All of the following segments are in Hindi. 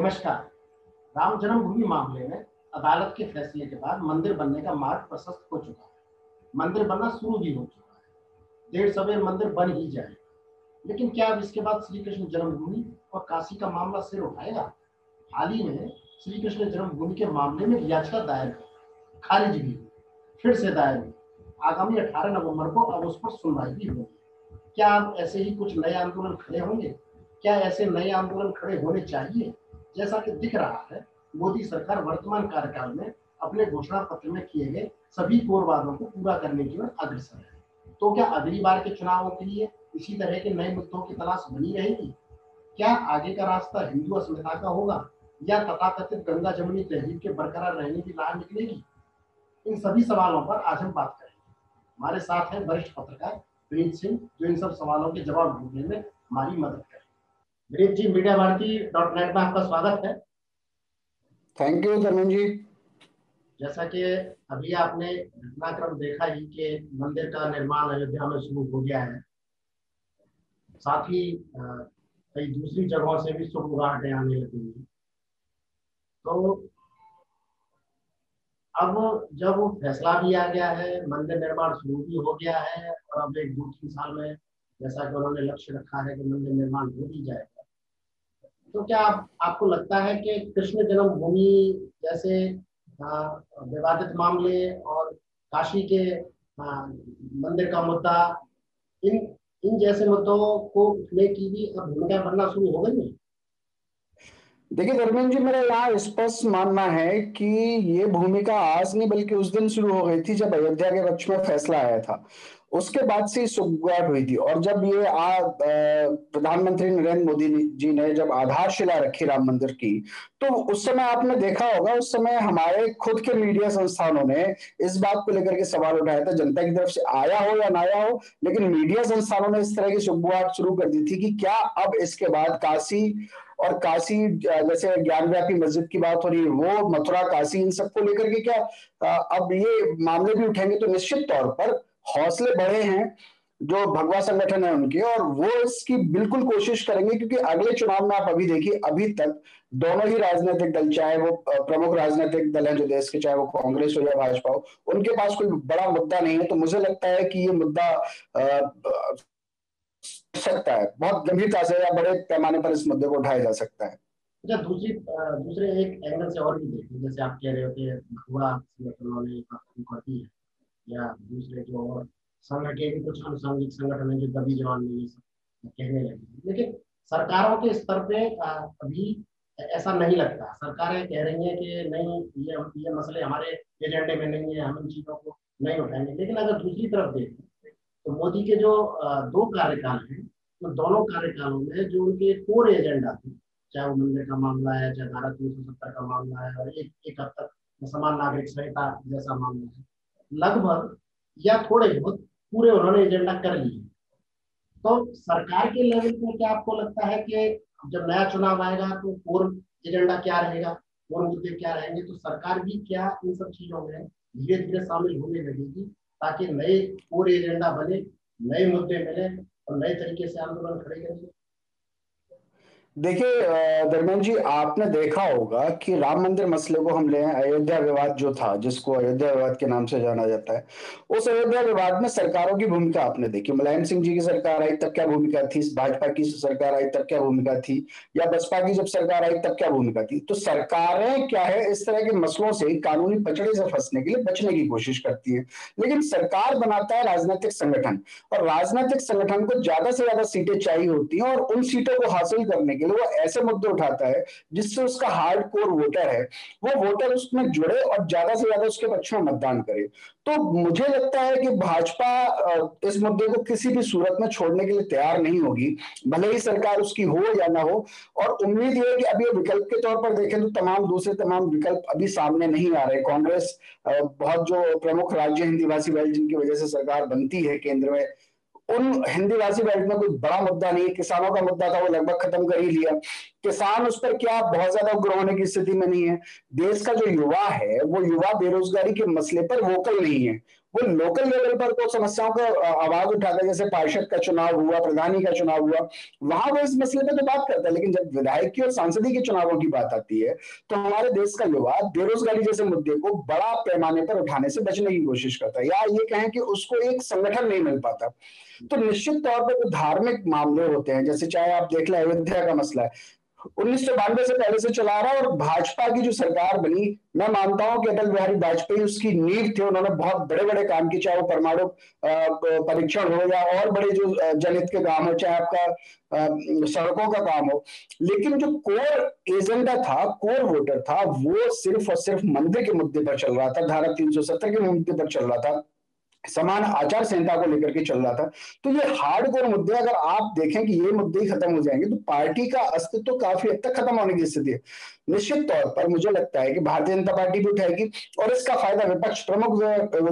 नमस्कार। राम जन्मभूमि मामले में अदालत के फैसले के बाद मंदिर बनने का मार्ग प्रशस्त हो चुका है। मंदिर बनना शुरू भी हो चुका है। देर सवेर मंदिर बन ही जाएगा। लेकिन क्या अब इसके बाद श्री कृष्ण जन्मभूमि और काशी का मामला सिर उठाएगा? हाल ही में श्री कृष्ण जन्मभूमि के मामले में याचिका दायर हुई खारिज भी फिर से दायर हुई। आगामी 18 नवंबर को अब उस पर सुनवाई भी होगी। क्या अब ऐसे ही कुछ नए आंदोलन खड़े होंगे? क्या ऐसे नए आंदोलन खड़े होने चाहिए? जैसा कि दिख रहा है, मोदी सरकार वर्तमान कार्यकाल में अपने घोषणा पत्र में किए गए सभी कोर वादों को पूरा करने की ओर अग्रसर है। तो क्या अगली बार के चुनावों के लिए इसी तरह के नए मुद्दों की तलाश बनी रहेगी? क्या आगे का रास्ता हिंदू अस्मिता का होगा, या तथाकथित गंगा जमुनी तहजीब के बरकरार रहने की राह निकलेगी? इन सभी सवालों पर आज हम बात करेंगे। हमारे साथ हैं वरिष्ठ पत्रकार विनीत सिंह, जो इन सब सवालों के जवाब ढूँढने में हमारी मदद करें जी मीडिया भारती डॉट नेट में आपका स्वागत है। थैंक यू धर्मेंद्र जी जैसा कि अभी आपने घटनाक्रम देखा ही कि मंदिर का निर्माण अयोध्या में शुरू हो गया है। साथ ही कई दूसरी जगहों से भी शुभ गुहाटें आने लगी तो अब जब फैसला भी आ गया है मंदिर निर्माण शुरू भी हो गया है और अब एक दो तीन साल में जैसा कि उन्होंने लक्ष्य रखा है कि मंदिर निर्माण हो भी जाएगा तो क्या आप, आपको लगता है कि कृष्ण जन्मभूमि जैसे विवादित मामले और काशी के मंदिर का मुद्दा इन इन जैसे मुद्दों को उठने की भी अब भूमिका बनना शुरू हो गई है? देखिए धर्मेंद्र जी मेरा यहाँ स्पष्ट मानना है कि ये भूमिका आज नहीं बल्कि उस दिन शुरू हो गई थी जब अयोध्या के पक्ष में फैसला आया था। उसके बाद से सुगवाट हुई थी। और जब ये प्रधानमंत्री नरेंद्र मोदी जी ने जब आधारशिला रखी राम मंदिर की तो उस समय आपने देखा होगा, उस समय हमारे खुद के मीडिया संस्थानों ने इस बात को लेकर के सवाल उठाया था, जनता की तरफ़ से आया हो या ना आया हो, लेकिन मीडिया संस्थानों ने इस तरह की सुगवाट शुरू कर दी थी कि क्या अब इसके बाद काशी और काशी जैसे ज्ञान व्यापी मस्जिद की बात हो रही है वो मथुरा, काशी, इन सबको लेकर के क्या अब ये मामले भी उठेंगे तो निश्चित तौर पर हौसले बढ़े हैं जो भगवा संगठन है उनके, और वो इसकी बिल्कुल कोशिश करेंगे, क्योंकि अगले चुनाव में आप अभी देखिए, अभी तक दोनों ही राजनीतिक दल, चाहे वो प्रमुख राजनीतिक दल है जो देश के, चाहे वो कांग्रेस हो या भाजपा हो, उनके पास कोई बड़ा मुद्दा नहीं है। तो मुझे लगता है कि ये मुद्दा सकता है, बहुत गंभीरता से या बड़े पैमाने पर इस मुद्दे को उठाया जा सकता है। अच्छा दूसरी दूसरे एक एंगल से और भी देखिए जैसे आप कह रहे हो कि भगवा संगठनों ने कर दी है। या दूसरे जो और भी कुछ अनुसंगिक संगठन है जो दबी जवान में ये कहने लगे लेकिन सरकारों के स्तर पे अभी ऐसा नहीं लगता। सरकारें कह रही हैं कि नहीं, ये ये मसले हमारे एजेंडे में नहीं है, हम इन चीज़ों को नहीं उठाएँगे। लेकिन अगर दूसरी तरफ़ देखें तो मोदी के जो दो कार्यकाल हैं तो दोनों कार्यकालों में जो उनके कोर एजेंडा थे, चाहे वो मंदिर का मामला है, चाहे धारा तीन सौ सत्तर का मामला है, और एक एक हद तक समान नागरिक संहिता जैसा मामला है लगभग या थोड़े बहुत पूरे उन्होंने एजेंडा कर लिए। तो सरकार के लेवल पे क्या आपको लगता है कि जब नया चुनाव आएगा तो पूर्व एजेंडा क्या रहेगा पूर्व मुद्दे क्या रहेंगे? तो सरकार भी क्या इन सब चीज़ों में धीरे धीरे शामिल होने लगेगी ताकि नए पूरे एजेंडा बने, नए मुद्दे मिले और नए तरीके से आंदोलन खड़े करेंगे देखिए धर्मेंद्र जी, आपने देखा होगा कि राम मंदिर मसले को हम ले अयोध्या विवाद जो था, जिसको अयोध्या विवाद के नाम से जाना जाता है, उस अयोध्या विवाद में सरकारों की भूमिका आपने देखी। मुलायम सिंह जी की सरकार आई, तब क्या भूमिका थी? भाजपा की सरकार आई, तब क्या भूमिका थी? या बसपा की जब सरकार आई, तब क्या भूमिका थी? तो सरकारें क्या है, इस तरह के मसलों से कानूनी पचड़े से फंसने के लिए बचने की कोशिश करती है। लेकिन सरकार बनाता है राजनीतिक संगठन, और राजनीतिक संगठन को ज़्यादा से ज़्यादा सीटें चाहिए होती है, और उन सीटों को हासिल करने के लिए वो ऐसे मुद्दे उठाता है जिससे उसका हार्ड कोर वोटर है। वो वोटर उसमें जुड़े और ज़्यादा से ज़्यादा उसके पक्ष में मतदान करे। तो मुझे लगता है कि भाजपा इस मुद्दे को किसी भी सूरत में छोड़ने के लिए तैयार नहीं होगी। भले ही सरकार उसकी हो या ना हो। और उम्मीद ये है कि अभी विकल्प के तौर पर देखें तो तमाम दूसरे तमाम विकल्प अभी सामने नहीं आ रहे। कांग्रेस बहुत जो प्रमुख राज्य हिंदी भाषी बेल्ट जिनकी वजह से सरकार बनती है केंद्र में उन हिंदी भाषी बेल्ट में कोई बड़ा मुद्दा नहीं है। किसानों का मुद्दा था, वो लगभग खत्म कर ही लिया। किसान उस पर क्या बहुत ज़्यादा उग्र होने की स्थिति में नहीं है। देश का जो युवा है, वो युवा बेरोजगारी के मसले पर वोकल नहीं है। वो लोकल लेवल पर तो समस्याओं का आवाज़ उठाता जैसे पार्षद का चुनाव हुआ, प्रधानी का चुनाव हुआ, वहाँ वो इस मसले पर तो बात करता है, लेकिन जब विधायक की और सांसदी के चुनावों की बात आती है तो हमारे देश का युवा बेरोजगारी जैसे मुद्दे को बड़ा पैमाने पर उठाने से बचने की कोशिश करता है, या ये कहें कि उसको एक संगठन नहीं मिल पाता। तो निश्चित तौर पर जो धार्मिक मामले होते हैं, जैसे चाहे आप देख लें अयोध्या का मसला है उन्नीस सौ बानवे से पहले से चला रहा और भाजपा की जो सरकार बनी, मैं मानता हूँ कि अटल बिहारी वाजपेयी उसकी नींव थे, उन्होंने बहुत बड़े बड़े काम किए, चाहे वो परमाणु परीक्षण हो या और बड़े जो जनहित के काम हो, चाहे आपका सड़कों का काम हो, लेकिन जो कोर एजेंडा था, कोर वोटर था, वो सिर्फ़ और सिर्फ़ मंदिर के मुद्दे पर चल रहा था, धारा तीन सौ सत्तर के मुद्दे पर चल रहा था। समान आचार संहिता को लेकर के चल रहा था। तो ये हार्ड कोर मुद्दे अगर आप देखें कि ये मुद्दे ही खत्म हो जाएँगे तो पार्टी का अस्तित्व तो काफ़ी हद तक खत्म होने की स्थिति है। निश्चित तौर पर मुझे लगता है कि भारतीय जनता पार्टी भी उठाएगी और इसका फ़ायदा विपक्ष, प्रमुख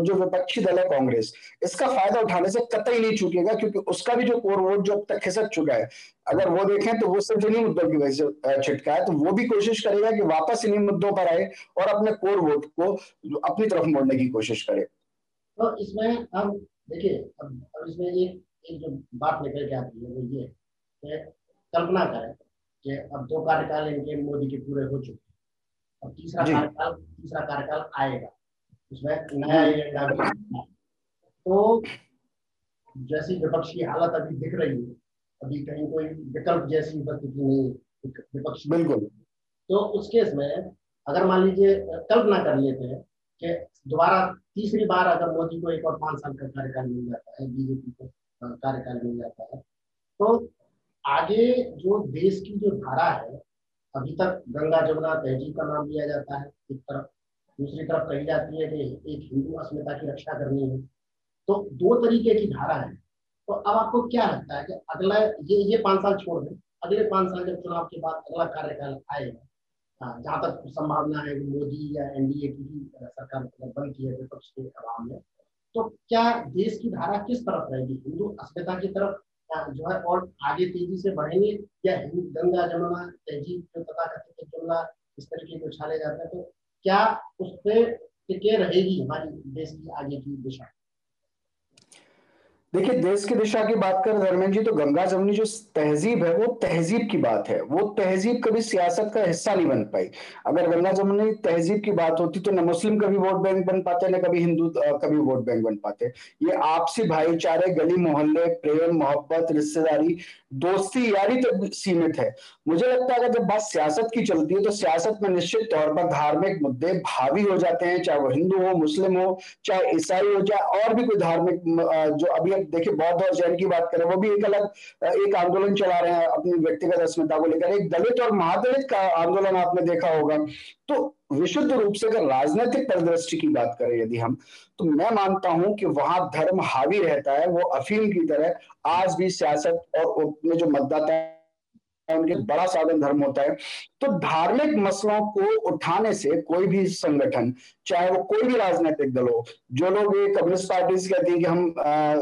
जो विपक्षी दल है कांग्रेस, इसका फ़ायदा उठाने से कतई नहीं चुकेगा क्योंकि उसका भी जो कोर वोट जो अब तक खिसक चुका है, अगर वो देखें तो वो सिर्फ़ इन्हीं मुद्दों की वजह से छिटका है तो वो भी कोशिश करेगा कि वापस इन्हीं मुद्दों पर आए और अपने कोर वोट को अपनी तरफ़ मोड़ने की कोशिश करे। तो इसमें हम देखिए अब अब इसमें एक एक जो बात निकल के आती है वो ये कि कल्पना करें कि अब दो कार्यकाल इनके मोदी के पूरे हो चुके हैं। अब तीसरा कार्यकाल तीसरा कार्यकाल आएगा। उसमें नया एजेंडा भी तो जैसी विपक्ष की हालत अभी दिख रही है अभी कहीं कोई विकल्प जैसी उपस्थिति नहीं विपक्ष बिल्कुल। तो उस केस में अगर मान लीजिए कल्पना कर लेते हैं कि दोबारा तीसरी बार अगर मोदी को एक और पाँच साल का कार्यकाल मिल जाता है, बीजेपी को कार्यकाल मिल जाता है तो आगे जो देश की जो धारा है, अभी तक गंगा जमुना तहजीब का नाम लिया जाता है, एक तरफ़, दूसरी तरफ़ कही जाती है कि एक हिंदू अस्मिता की रक्षा करनी है तो दो तरीके की धारा है। तो अब आपको क्या लगता है कि अगला, ये ये पाँच साल छोड़ दें, अगले पाँच साल जब चुनाव के बाद अगला कार्यकाल आएगा जहाँ तक संभावना है मोदी या एनडीए की ही सरकार बन की है विपक्ष के अभाव में तो क्या देश की धारा किस तरफ़ रहेगी? हिंदू अस्मिता की तरफ़ जो है, और आगे तेज़ी से बढ़ेंगे? या गंगा जमुना तहजीब जो तथा कथित जुमला इस तरीके के उछाले जाते हैं तो क्या उस पर टिके रहेगी हमारी देश की आगे की दिशा? देखिए, देश की दिशा की बात करें, धर्मेंद्र जी तो गंगा जमुनी जो तहजीब है, वो तहजीब की बात है। वो तहजीब कभी सियासत का हिस्सा नहीं बन पाई। अगर गंगा जमुनी तहजीब की बात होती तो न मुस्लिम कभी वोट बैंक बन पाते, न कभी हिंदू कभी वोट बैंक बन पाते। ये आपसी भाईचारे, गली मोहल्ले, प्रेम, मोहब्बत, रिश्तेदारी दोस्ती यारी तक सीमित है। मुझे लगता है अगर जब बात सियासत की चलती है तो सियासत में निश्चित तौर पर धार्मिक मुद्दे भावी हो जाते हैं, चाहे वो हिंदू हो, मुस्लिम हो, चाहे ईसाई हो, चाहे और भी कोई धार्मिक जो अभी अब देखिए बौद्ध और जैन की बात करें, वो भी एक अलग एक आंदोलन चला रहे हैं अपनी व्यक्तिगत अस्मिता को लेकर। एक दलित और महादलित का आंदोलन आपने देखा होगा। तो विशुद्ध रूप से अगर राजनीतिक परिदृष्टि की बात करें यदि हम तो मैं मानता हूँ कि वहाँ धर्म हावी रहता है, वो अफीम की तरह आज भी सियासत और में जो मतदाता उनके बड़ा साधन धर्म होता है। तो धार्मिक मसलों को उठाने से कोई भी संगठन, चाहे वो कोई भी राजनीतिक दल हो, जो लोग ये कम्युनिस्ट पार्टी कहती है कि हम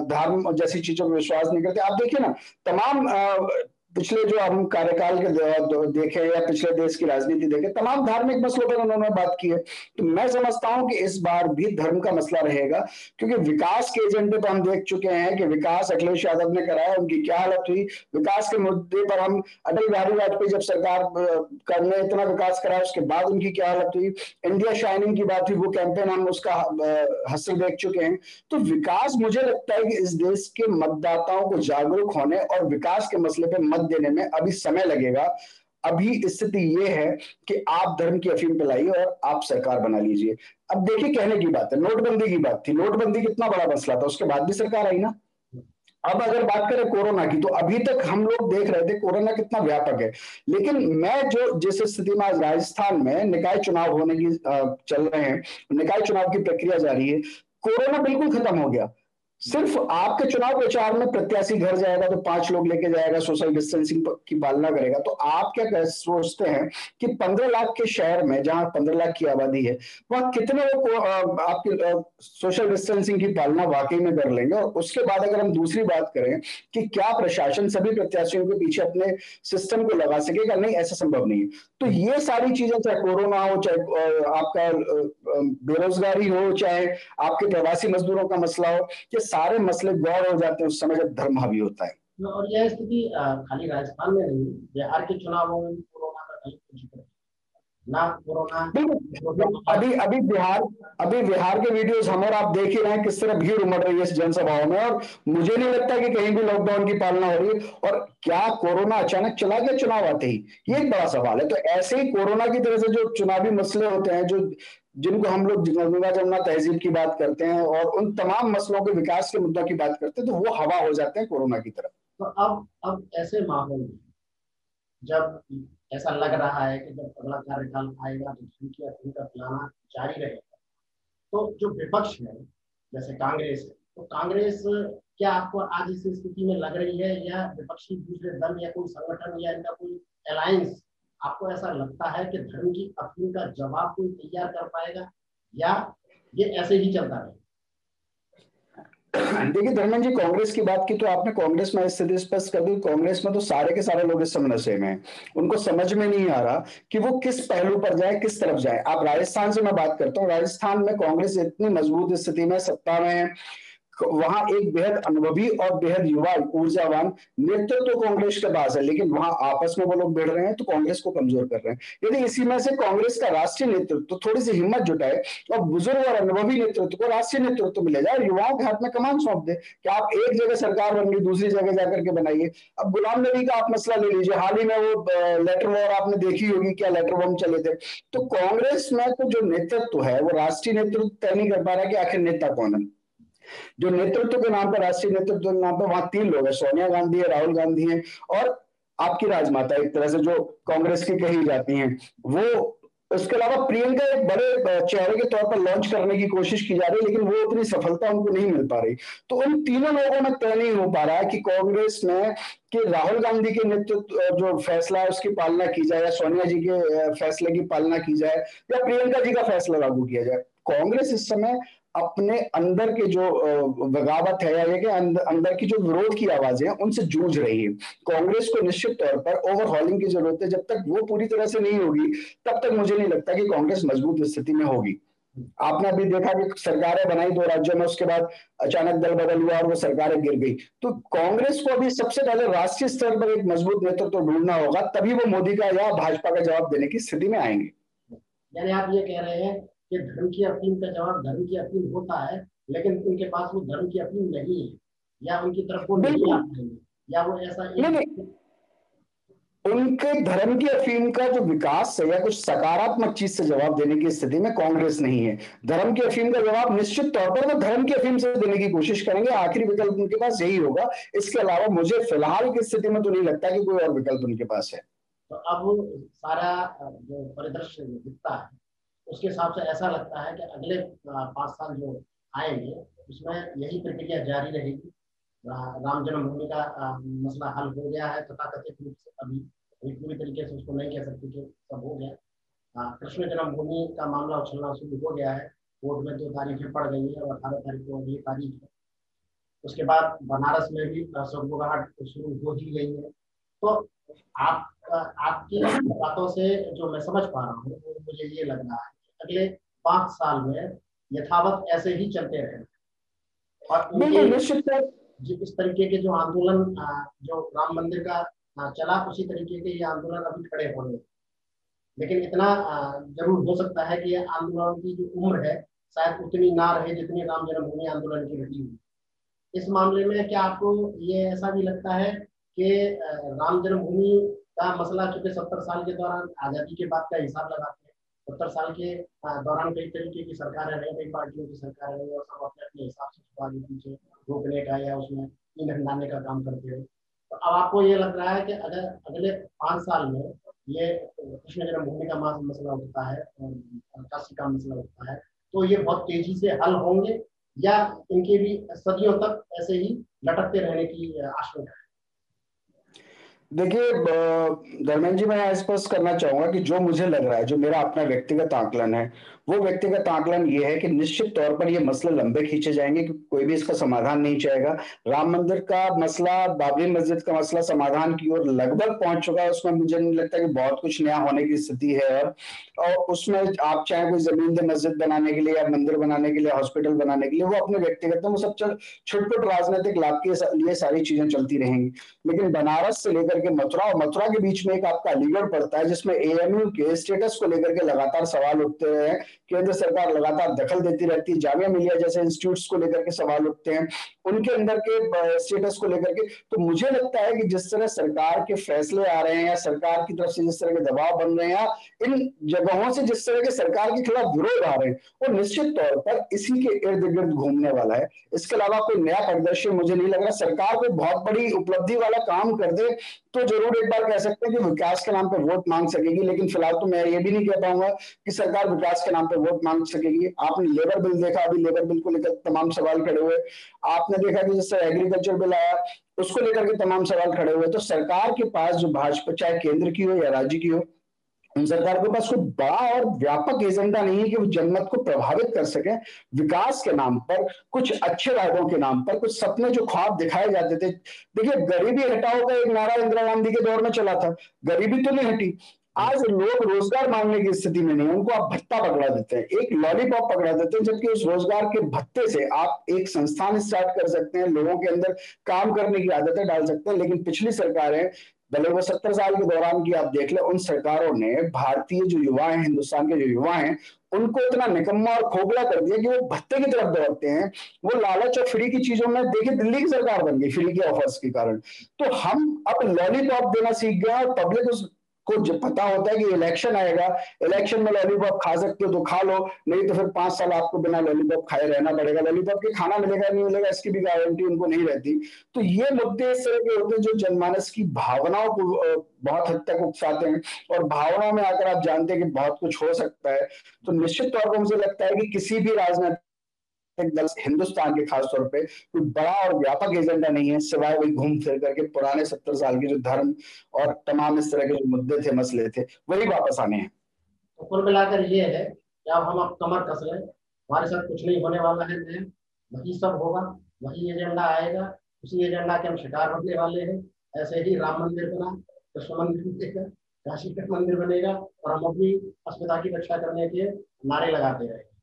धर्म जैसी चीज़ों पर विश्वास नहीं करते। आप देखिए ना, तमाम पिछले जो हम कार्यकाल के देखे या पिछले देश की राजनीति देखे, तमाम धार्मिक मसलों पर उन्होंने बात की है। तो मैं समझता हूँ कि इस बार भी धर्म का मसला रहेगा, क्योंकि विकास के एजेंडे पर हम देख चुके हैं कि विकास अखिलेश यादव ने कराया, उनकी क्या हालत हुई। विकास के मुद्दे पर हम अटल बिहारी वाजपेयी जब सरकार करने इतना विकास कराया, उसके बाद उनकी क्या हालत हुई। इंडिया शाइनिंग की बात हुई, वो कैंपेन हम उसका हासिल देख चुके हैं। तो विकास, मुझे लगता है कि इस देश के मतदाताओं को जागरूक होने और विकास के मसले पर मत देने में अभी समय लगेगा। अभी स्थिति ये है कि आप धर्म की अफीम पिलाइए और आप सरकार बना लीजिए। अब देखिए कहने की बात है, नोटबंदी की बात थी। नोटबंदी कितना बड़ा मसला था, उसके बाद भी सरकार आई ना। अब अगर बात करें कोरोना की तो अभी तक हम लोग देख रहे थे कोरोना कितना व्यापक है। लेकिन मैं जो, जिस स्थिति में आज राजस्थान में निकाय चुनाव होने की चल रहे हैं, निकाय चुनाव की प्रक्रिया जारी है, कोरोना बिल्कुल खत्म हो गया। सिर्फ़ आपके चुनाव प्रचार में प्रत्याशी घर जाएगा तो पाँच लोग लेके जाएगा सोशल डिस्टेंसिंग की पालना करेगा। तो आप क्या सोचते हैं कि पंद्रह लाख के शहर में, जहाँ पंद्रह लाख की आबादी है, वहाँ कितने लोग आपके सोशल डिस्टेंसिंग की पालना वाकई में कर लेंगे? और उसके बाद अगर हम दूसरी बात करें कि क्या प्रशासन सभी प्रत्याशियों के पीछे अपने सिस्टम को लगा सकेगा? नहीं, ऐसा संभव नहीं है। तो ये सारी चीज़ें, चाहे कोरोना हो, चाहे आपका बेरोजगारी हो, चाहे आपके प्रवासी मजदूरों का मसला हो, ये सारे मसले गौर हो जाते हैं, उस समय जब धर्म हावी होता है। और यह स्थिति खाली राजस्थान में नहीं बिहार के चुनावों में कोरोना का ना कोरोना। अभी अभी बिहार अभी बिहार के वीडियोस हम और आप देख ही रहे हैं किस तरह भीड़ उमड़ रही है इस जनसभाओं में और मुझे नहीं लगता कि कहीं भी लॉकडाउन की पालना हो रही है। और क्या कोरोना अचानक चला गया? चुनाव आते ही। ये एक बड़ा सवाल है। तो ऐसे ही कोरोना की तरह से जो चुनावी मसले होते हैं जो जिनको हम लोग गंगा जमुना तहजीब की बात करते हैं और उन तमाम मसलों के विकास के मुद्दों की बात करते हैं तो वो हवा हो जाते हैं कोरोना की तरफ़। तो अब अब ऐसे माहौल में जब ऐसा लग रहा है कि जब अगला कार्यकाल आएगा तो अपनी का फैलाना जारी रहेगा। तो जो विपक्ष है, जैसे कांग्रेस है तो कांग्रेस क्या आपको आज इस स्थिति में लग रही है या विपक्षी दूसरे दल या कोई संगठन या इनका कोई अलायंस आपको ऐसा लगता है कि धर्म की अपनी का जवाब कोई तैयार कर पाएगा या ये ऐसे ही चलता रहेगा? देखिए धर्मन जी, कांग्रेस की बात की तो आपने कांग्रेस में स्थिति स्पष्ट कर दी। कांग्रेस में तो सारे के सारे लोग इस समय नशे में हैं। उनको समझ में नहीं आ रहा कि वो किस पहलू पर जाए, किस तरफ़ जाए। आप राजस्थान से मैं बात करता हूँ। राजस्थान में कांग्रेस इतनी मज़बूत स्थिति में, सत्ता में वहाँ एक बेहद अनुभवी और बेहद युवा, ऊर्जावान नेतृत्व तो कांग्रेस के पास है, लेकिन वहाँ आपस में वो लोग भिड़ रहे हैं तो कांग्रेस को कमज़ोर कर रहे हैं। यदि इसी में से कांग्रेस का राष्ट्रीय नेतृत्व तो थोड़ी सी हिम्मत जुटाए और बुज़ुर्ग और अनुभवी नेतृत्व को राष्ट्रीय नेतृत्व मिले जाए युवाओं के हाथ में कमान सौंप दे कि आप एक जगह सरकार बन गई, दूसरी जगह जाकर के बनाइए। अब गुलाम नबी का आप मसला ले लीजिए, हाल ही में वो लेटर वॉर आपने देखी होगी, क्या लेटर बम चले थे। तो कांग्रेस में तो जो नेतृत्व है, वो राष्ट्रीय नेतृत्व तय नहीं कर पा रहा है कि आखिर नेता कौन है। जो नेतृत्व के नाम पर, राष्ट्रीय नेतृत्व के नाम पर वहाँ तीन लोग हैं, सोनिया गांधी है, राहुल गांधी है और आपकी राजमाता एक तरह से जो कांग्रेस की कही जाती हैं। वो, उसके अलावा प्रियंका एक बड़े चेहरे के तौर पर लॉन्च करने की कोशिश की जा रही है, लेकिन वो उतनी सफलता उनको नहीं मिल पा रही। तो उन तीनों लोगों में तय नहीं हो पा रहा है कि कांग्रेस में कि राहुल गांधी के नेतृत्व जो फैसला है, उसकी पालना की जाए, या सोनिया जी के फैसले की पालना की जाए, या प्रियंका जी का फैसला लागू किया जाए। कांग्रेस इस समय अपने अंदर के जो बगावत है या ये कि अंदर की जो विरोध की आवाज़ें हैं, उनसे जूझ रही है। कांग्रेस को निश्चित तौर पर ओवरहॉलिंग की ज़रूरत है। जब तक वो पूरी तरह से नहीं होगी, तब तक मुझे नहीं लगता कि कांग्रेस मज़बूत स्थिति में होगी। आपने अभी देखा कि सरकारें बनाई दो राज्यों में, उसके बाद अचानक दल बदल हुआ और वो सरकारें गिर गई। तो कांग्रेस को अभी सबसे पहले राष्ट्रीय स्तर पर एक मज़बूत नेतृत्व तो ढूंढना होगा, तभी वो मोदी का या भाजपा का जवाब देने की स्थिति में आएँगे। यानी आप ये कह रहे हैं कि धर्म की अपील का जवाब धर्म की अपील होता है लेकिन उनके पास वो धर्म की अपील नहीं है। या उनकी तरफ़ वो नहीं आ या वो ऐसा नहीं, उनके धर्म की अफीम का जो विकास है या कुछ सकारात्मक चीज़ से जवाब देने की स्थिति में कांग्रेस नहीं है। धर्म की अफीम का जवाब निश्चित तौर पर वो धर्म की अफीम से देने की कोशिश करेंगे। आखिरी विकल्प उनके पास यही होगा। इसके अलावा मुझे फ़िलहाल की स्थिति में तो नहीं लगता कि कोई और विकल्प उनके पास है। तो अब सारा जो परिदृश्य दिखता है उसके हिसाब से ऐसा लगता है कि अगले पाँच साल जो आएँगे, उसमें यही प्रक्रिया जारी रहेगी। राम जन्मभूमि का मसला हल हो गया है तथा कथित रूप से अभी अभी पूरी तरीके से उसको नहीं कह सकते कि सब हो गया। कृष्ण जन्मभूमि का मामला उछलना शुरू हो गया है। कोर्ट में दो तारीखें पड़ गई है और अठारह तारीख को अगली तारीख है। उसके बाद बनारस में भी सरगुगाहट शुरू हो ही गई है। तो आप आपकी बातों से जो मैं समझ पा रहा हूँ मुझे ये लग रहा है अगले पाँच साल में यथावत ऐसे ही चलते रहे। और इस तरीके के जो आंदोलन जो राम मंदिर का चला उसी तरीके के ये आंदोलन अभी खड़े हो रहे लेकिन इतना ज़रूर हो सकता है कि ये आंदोलन की जो उम्र है शायद उतनी ना रहे जितनी राम जन्मभूमि आंदोलन की रही हुई। इस मामले में क्या आपको ये ऐसा भी लगता है कि राम जन्मभूमि का मसला चूँकि सत्तर साल के दौरान आज़ादी के बाद का हिसाब लगाते सत्तर साल के दौरान कई तरीके की सरकारें रही, कई पार्टियों की सरकारें रही और सब अपने अपने हिसाब से आगे पीछे रोकने का या उसमें ईंधन डालने का काम करते हैं तो अब आपको ये लग रहा है कि अगर अगले पाँच साल में ये कृष्ण जन्मभूमि का मसला उठता है काशी का मसला उठता है तो ये बहुत तेज़ी से हल होंगे या इनके भी सदियों तक ऐसे ही लटकते रहने की आशंका है? देखिए धर्मेंद्र जी, मैं स्पष्ट करना चाहूँगा कि जो मुझे लग रहा है, जो मेरा अपना व्यक्तिगत आकलन है वो व्यक्तिगत आकलन ये है कि निश्चित तौर पर ये मसले लंबे खींचे जाएँगे कि कोई भी इसका समाधान नहीं चाहेगा। राम मंदिर का मसला बाबरी मस्जिद का मसला समाधान की ओर लगभग पहुँच चुका है उसमें मुझे नहीं लगता कि बहुत कुछ नया होने की स्थिति है और, और उसमें आप चाहे कोई ज़मीन दे मस्जिद बनाने के लिए या मंदिर बनाने के लिए हॉस्पिटल बनाने के लिए वो अपने व्यक्तिगत वो सब चल छोटे राजनीतिक लाभ के लिए सारी चीज़ें चलती रहेंगी। लेकिन बनारस से लेकर के मथुरा और मथुरा के बीच में एक आपका अलीगढ़ पड़ता है जिसमें एएमयू के स्टेटस को लेकर के लगातार सवाल उठते रहे केंद्र सरकार लगातार दखल देती रहती है, जामिया मिलिया जैसे इंस्टीट्यूट को लेकर के सवाल उठते हैं, उनके अंदर के स्टेटस को लेकर के तो मुझे लगता है कि जिस तरह सरकार के फैसले आ रहे हैं या सरकार की तरफ़ से जिस तरह के दबाव बन रहे हैं इन जगहों से जिस तरह के सरकार के खिलाफ विरोध आ रहे हैं, वो निश्चित तौर पर इसी के इर्द गिर्द घूमने वाला है। इसके अलावा कोई नया परिदृश्य मुझे नहीं लग रहा। सरकार कोई बहुत बड़ी उपलब्धि वाला काम कर दे तो ज़रूर एक बार कह सकते हैं कि विकास के नाम पर वोट मांग सकेगी, लेकिन फ़िलहाल तो मैं ये भी नहीं कह पाऊँगा कि सरकार विकास के नाम पर वोट मांग सकेगी। आपने लेबर बिल देखा, अभी लेबर बिल को लेकर तमाम सवाल खड़े हुए। आपने देखा कि जैसे एग्रीकल्चर बिल आया, उसको लेकर के तमाम सवाल खड़े हुए। तो सरकार के पास जो भाजपा, चाहे केंद्र की हो या राज्य की हो सरकार के पास कोई बड़ा और व्यापक एजेंडा नहीं है कि वो जनमत को प्रभावित कर सके। विकास के नाम पर, कुछ अच्छे वादों के नाम पर, कुछ सपने जो ख्वाब दिखाए जाते थे। देखिए, गरीबी हटाओ का एक नारा इंदिरा गांधी के दौर में चला था। गरीबी तो नहीं हटी। आज लोग रोज़गार मांगने की स्थिति में नहीं, उनको आप भत्ता पकड़ा देते हैं, एक लॉलीपॉप पकड़ा देते हैं, जबकि उस रोज़गार के भत्ते से आप एक संस्थान स्टार्ट कर सकते हैं, लोगों के अंदर काम करने की आदतें डाल सकते हैं, लेकिन पिछली सरकारें, भले वो सत्तर साल के दौरान की आप देख ले, उन सरकारों ने भारतीय जो युवा हैं, हिंदुस्तान के जो युवा हैं, उनको इतना निकम्मा और खोखला कर दिया कि वो भत्ते की तरफ़ दौड़ते हैं। वो लालच और फ्री की चीज़ों में देखिए, दिल्ली की सरकार बन गई, फ्री के ऑफर्स के कारण। तो हम अब लॉलीपॉप देना सीख गए और पब्लिक उस को जब पता होता है कि इलेक्शन आएगा इलेक्शन में लॉलीपॉप खा सकते हो तो खा लो, नहीं तो फिर पाँच साल आपको बिना लॉलीपॉप खाए रहना पड़ेगा। लॉलीपॉप के खाना मिलेगा नहीं मिलेगा, इसकी भी गारंटी उनको नहीं रहती। तो ये मुद्दे इस तरह के होते हैं जो जनमानस की भावनाओं को बहुत हद तक उकसाते हैं। और भावनाओं में आकर आप जानते हैं कि बहुत कुछ हो सकता है। तो निश्चित तौर पर मुझे लगता है कि किसी भी राजनीतिक दल हिंदुस्तान के खास तौर पे कोई बड़ा और व्यापक एजेंडा नहीं है, सिवाय वही घूम फिर करके पुराने सत्तर साल के जो धर्म और तमाम इस तरह के जो मुद्दे थे, मसले थे, वही वापस आने हैं। तो कुल मिलाकर ये है कि अब हम अब कमर कस लें हमारे साथ कुछ नहीं होने वाला है वही सब होगा, वही एजेंडा आएगा, उसी एजेंडा के हम शिकार बनने वाले हैं। ऐसे ही राम मंदिर बना, कृष्ण मंदिर बनेगा काशी मंदिर बनेगा और हम अपनी अस्मिता की रक्षा करने के नारे लगाते रहेंगे।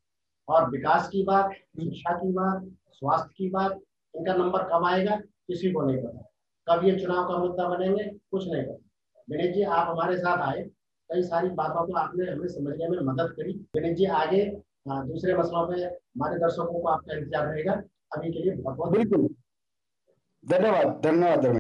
और विकास की बात, शिक्षा की बात, स्वास्थ्य की बात, इनका नंबर कब आएगा, किसी को नहीं पता। कब ये चुनाव का मुद्दा बनेंगे, कुछ नहीं पता। विनीत जी, आप हमारे साथ आए, कई सारी बातों को आपने हमें समझने में मदद करी। विनीत जी, आगे दूसरे मसलों पे हमारे दर्शकों को आपका इंतज़ार रहेगा। अभी के लिए बहुत बहुत बिल्कुल धन्यवाद धन्यवाद।